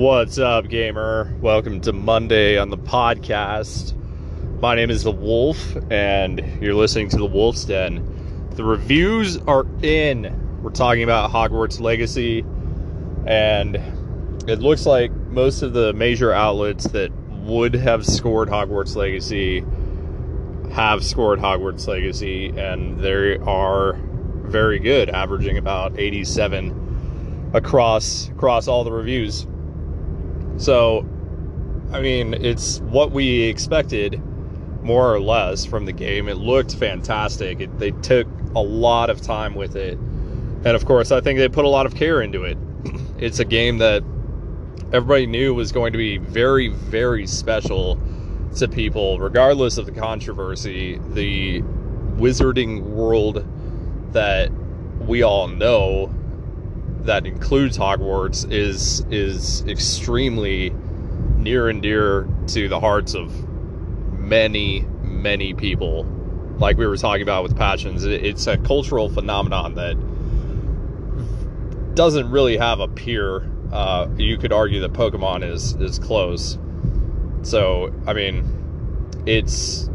What's up, gamer? Welcome to Monday on the podcast. My name is The Wolf, and you're listening to The Wolf's Den. The reviews are in. We're talking about Hogwarts Legacy, and it looks like most of the major outlets that would have scored Hogwarts Legacy have scored Hogwarts Legacy, and they are very good, averaging about 87 across across all the reviews. So, I mean, it's what we expected more or less from the game. It looked fantastic. It, they took a lot of time with it. And of course, I think they put a lot of care into it. It's a game that everybody knew was going to be very, very special to people, regardless of the controversy. The wizarding world that we all know that includes Hogwarts is is extremely near and dear to the hearts of many many people. Like we were talking about with passions, it's a cultural phenomenon that doesn't really have a peer. Uh, you could argue that Pokemon is is close. So I mean, it's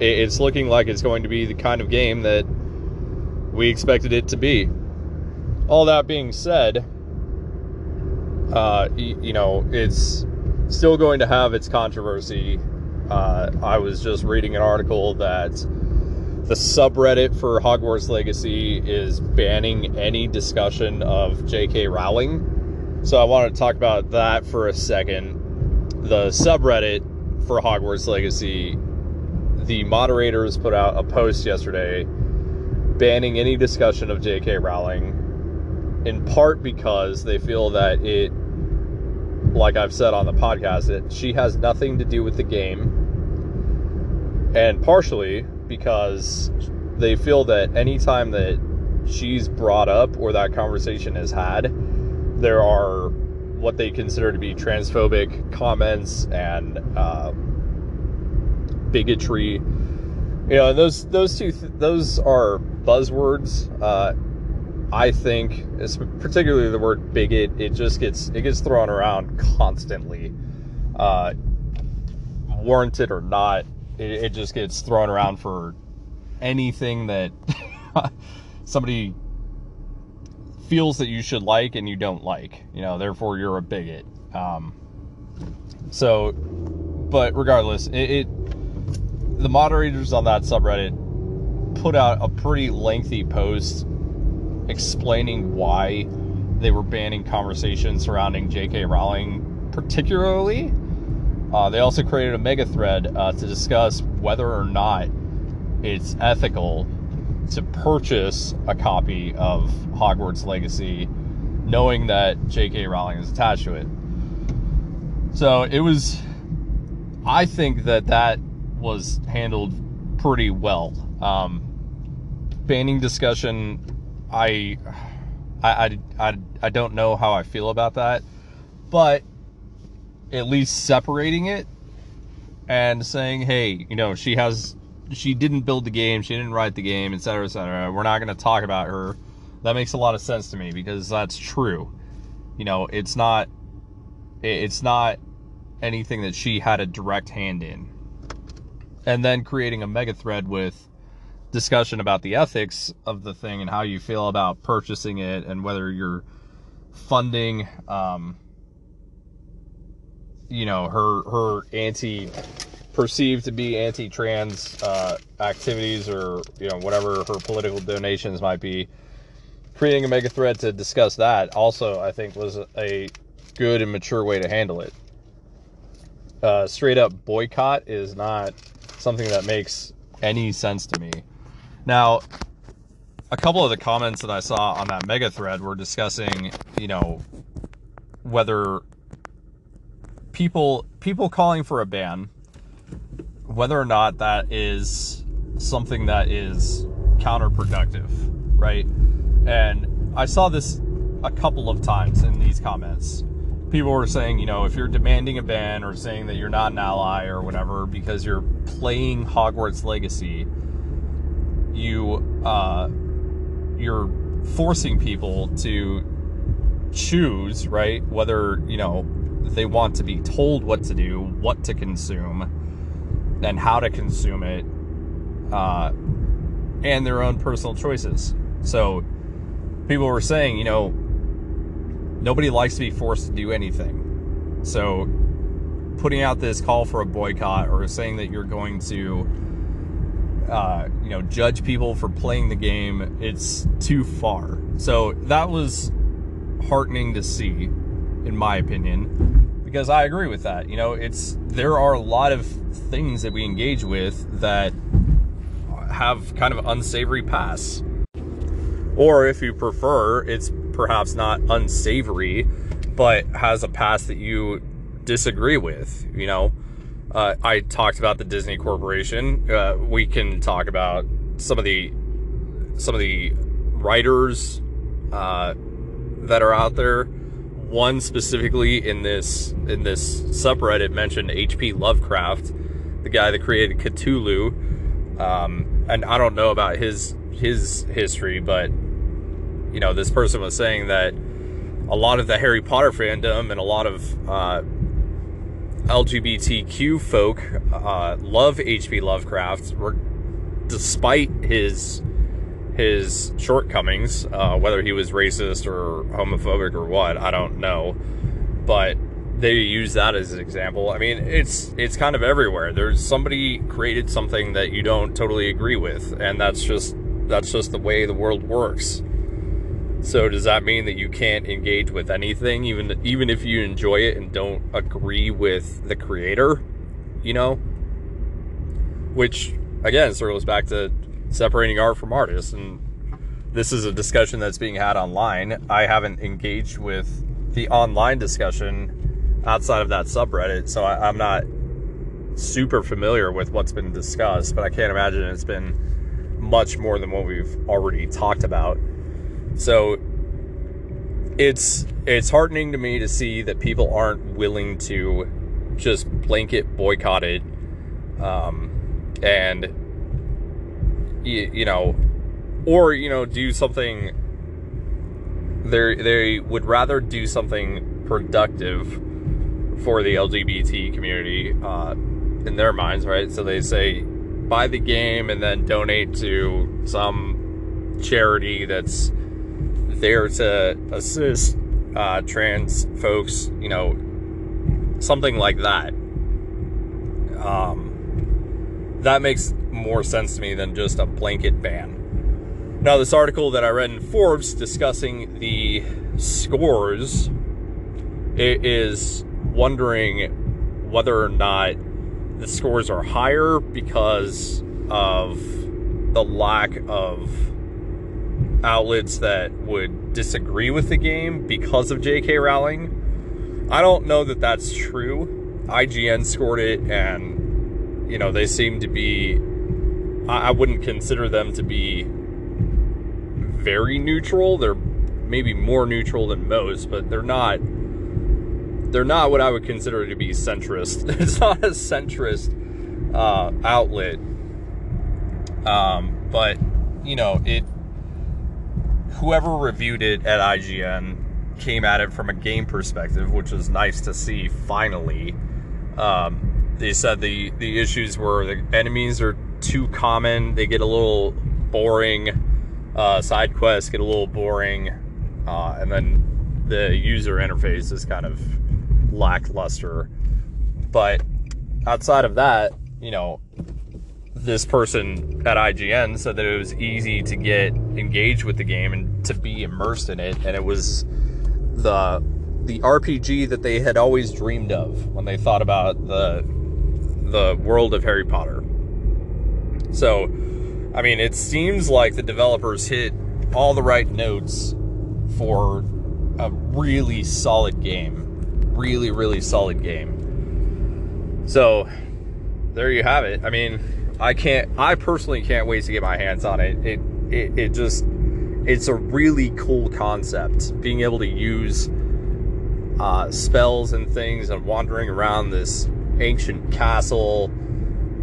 it's looking like it's going to be the kind of game that we expected it to be all that being said, uh, you, you know, it's still going to have its controversy. Uh, I was just reading an article that the subreddit for Hogwarts Legacy is banning any discussion of J.K. Rowling. So I wanted to talk about that for a second. The subreddit for Hogwarts Legacy, the moderators put out a post yesterday banning any discussion of J.K. Rowling in part because they feel that it, like I've said on the podcast, that she has nothing to do with the game, and partially because they feel that anytime that she's brought up or that conversation is had, there are what they consider to be transphobic comments and uh, bigotry. You know, those those two th- those are buzzwords. Uh, I think, particularly the word bigot, it just gets it gets thrown around constantly, uh, warranted or not. It, it just gets thrown around for anything that somebody feels that you should like and you don't like. You know, therefore you're a bigot. Um, so, but regardless, it, it the moderators on that subreddit put out a pretty lengthy post explaining why they were banning conversation surrounding J.K. Rowling, particularly. Uh, they also created a mega thread uh, to discuss whether or not it's ethical to purchase a copy of Hogwarts Legacy, knowing that J.K. Rowling is attached to it. So it was, I think that that was handled pretty well. Um, banning discussion I, I, I, I don't know how I feel about that, but at least separating it and saying, hey, you know, she has, she didn't build the game, she didn't write the game, etc., etc. We're not going to talk about her. That makes a lot of sense to me because that's true. You know, it's not, it's not anything that she had a direct hand in. And then creating a mega thread with discussion about the ethics of the thing and how you feel about purchasing it and whether you're funding um, you know her her anti perceived to be anti-trans uh, activities or you know whatever her political donations might be. Creating a mega thread to discuss that also i think was a good and mature way to handle it. Uh, straight up boycott is not something that makes any sense to me now, a couple of the comments that I saw on that mega thread were discussing, you know, whether people people calling for a ban, whether or not that is something that is counterproductive, right? And I saw this a couple of times in these comments. People were saying, you know, if you're demanding a ban or saying that you're not an ally or whatever because you're playing Hogwarts Legacy, you uh, you're forcing people to choose right whether you know they want to be told what to do, what to consume, and how to consume it, uh, and their own personal choices. So people were saying, you know, nobody likes to be forced to do anything. So putting out this call for a boycott or saying that you're going to uh, you know judge people for playing the game it's too far. So that was heartening to see in my opinion because i agree with that. You know it's there are a lot of things that we engage with that have kind of unsavory past or if you prefer it's perhaps not unsavory but has a past that you disagree with. You know, uh, I talked about the Disney Corporation. Uh, we can talk about some of the some of the writers uh, that are out there. One specifically in this in this subreddit mentioned H.P. Lovecraft, the guy that created Cthulhu. Um, and I don't know about his his history, but you know, this person was saying that a lot of the Harry Potter fandom and a lot of uh, LGBTQ folk uh, love H.P. Lovecraft, despite his his shortcomings, uh, whether he was racist or homophobic or what, I don't know. But they use that as an example. I mean, it's it's kind of everywhere. There's somebody created something that you don't totally agree with, and that's just that's just the way the world works. So does that mean that you can't engage with anything, even even if you enjoy it and don't agree with the creator? You know, which again circles back to separating art from artists, and this is a discussion that's being had online. I haven't engaged with the online discussion outside of that subreddit, so I, I'm not super familiar with what's been discussed, but I can't imagine it's been much more than what we've already talked about. So it's it's heartening to me to see that people aren't willing to just blanket boycott it, um, and you, you know, or you know, do something. They they would rather do something productive for the LGBT community uh, in their minds, right? So they say buy the game and then donate to some charity that's there to assist uh, trans folks, you know, something like that. Um, that makes more sense to me than just a blanket ban. Now, this article that I read in Forbes discussing the scores it is wondering whether or not the scores are higher because of the lack of outlets that would disagree with the game because of J.K. Rowling. I don't know that that's true. IGN scored it, and you know they seem to be. I wouldn't consider them to be very neutral. They're maybe more neutral than most, but they're not. They're not what I would consider to be centrist. It's not a centrist uh, outlet, um, but you know it whoever reviewed it at IGN came at it from a game perspective, which was nice to see finally. Um, they said the, the issues were the enemies are too common, they get a little boring, uh, side quests get a little boring, uh, and then the user interface is kind of lackluster. But outside of that, you know, this person at IGN said that it was easy to get engaged with the game and to be immersed in it, and it was the the RPG that they had always dreamed of when they thought about the the world of Harry Potter. So, I mean, it seems like the developers hit all the right notes for a really solid game. Really, really solid game. So, there you have it. I mean, I can't. I personally can't wait to get my hands on it. It it, it just it's a really cool concept. Being able to use uh, spells and things and wandering around this ancient castle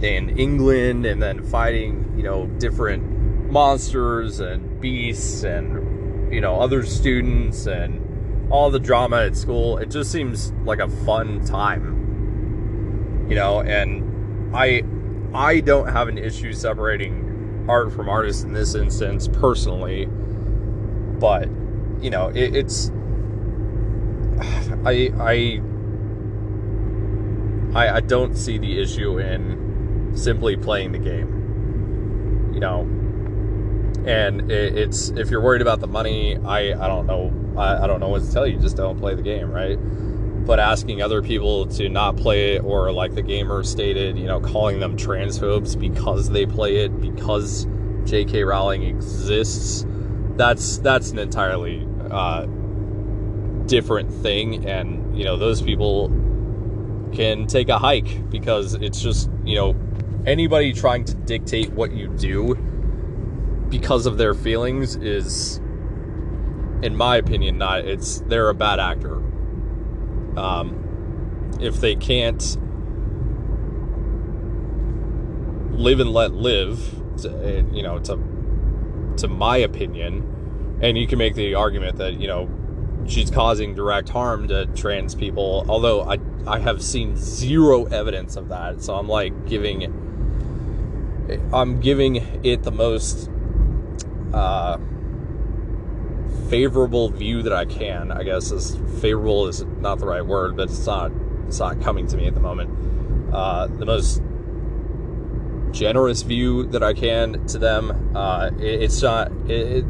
in England and then fighting you know different monsters and beasts and you know other students and all the drama at school. It just seems like a fun time, you know. And I, I don't have an issue separating art from artist in this instance personally, but you know, it, it's I I I I don't see the issue in simply playing the game. You know, and it, it's if you're worried about the money, I I don't know I, I don't know what to tell you. Just don't play the game, right? But asking other people to not play it, or like the gamer stated, you know, calling them transphobes because they play it, because J.K. Rowling exists, that's that's an entirely uh, different thing, and you know those people can take a hike because it's just you know anybody trying to dictate what you do because of their feelings is in my opinion not it's they're a bad actor um, if they can't live and let live you know to to my opinion. And you can make the argument that you know she's causing direct harm to trans people although i i have seen zero evidence of that. So i'm like giving i'm giving it the most uh favorable view that i can i guess is favorable is not the right word but it's not it's not coming to me at the moment uh the most generous view that i can to them uh it, it's not it, it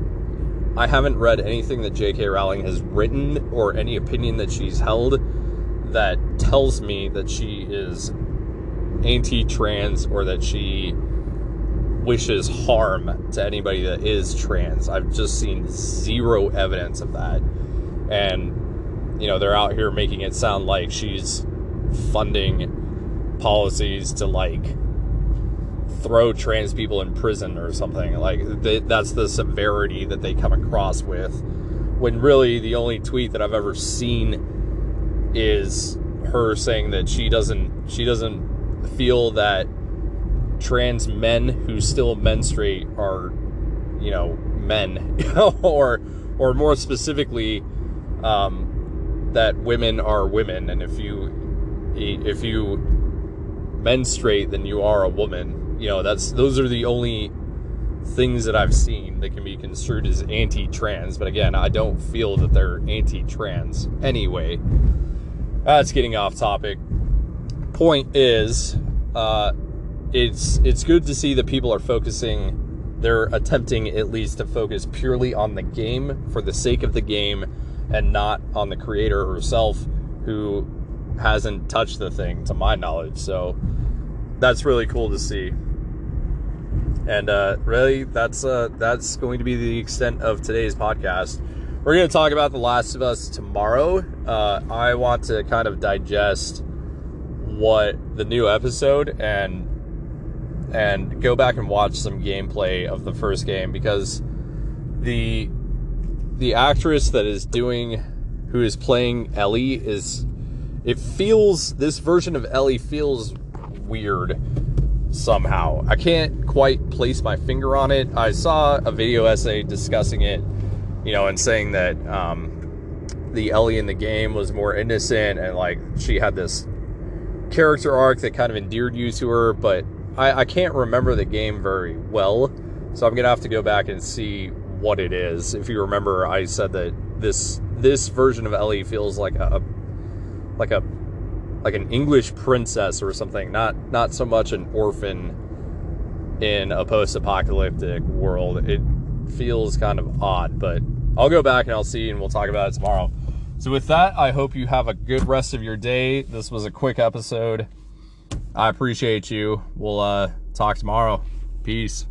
I haven't read anything that J.K. Rowling has written or any opinion that she's held that tells me that she is anti trans or that she wishes harm to anybody that is trans. I've just seen zero evidence of that. And, you know, they're out here making it sound like she's funding policies to, like, throw trans people in prison or something. Like they, that's the severity that they come across with. When really the only tweet that I've ever seen is her saying that she doesn't she doesn't feel that trans men who still menstruate are you know men or or more specifically um, that women are women and if you if you menstruate then you are a woman you know that's those are the only things that I've seen that can be construed as anti-trans. But again, I don't feel that they're anti-trans anyway. That's getting off topic. Point is, uh, it's it's good to see that people are focusing. They're attempting at least to focus purely on the game for the sake of the game, and not on the creator herself, who hasn't touched the thing to my knowledge. So that's really cool to see. And uh, really, that's uh, that's going to be the extent of today's podcast. We're going to talk about The Last of Us tomorrow. Uh, I want to kind of digest what the new episode and and go back and watch some gameplay of the first game because the the actress that is doing who is playing Ellie is it feels this version of Ellie feels weird somehow. I can't quite place my finger on it. I saw a video essay discussing it, you know, and saying that um, the Ellie in the game was more innocent and like she had this character arc that kind of endeared you to her, but I, I can't remember the game very well. So I'm gonna have to go back and see what it is. If you remember, I said that this this version of Ellie feels like a like a like an English princess or something, not not so much an orphan in a post-apocalyptic world. It feels kind of odd, but I'll go back and I'll see and we'll talk about it tomorrow. So with that, I hope you have a good rest of your day. This was a quick episode. I appreciate you. We'll uh, talk tomorrow. Peace.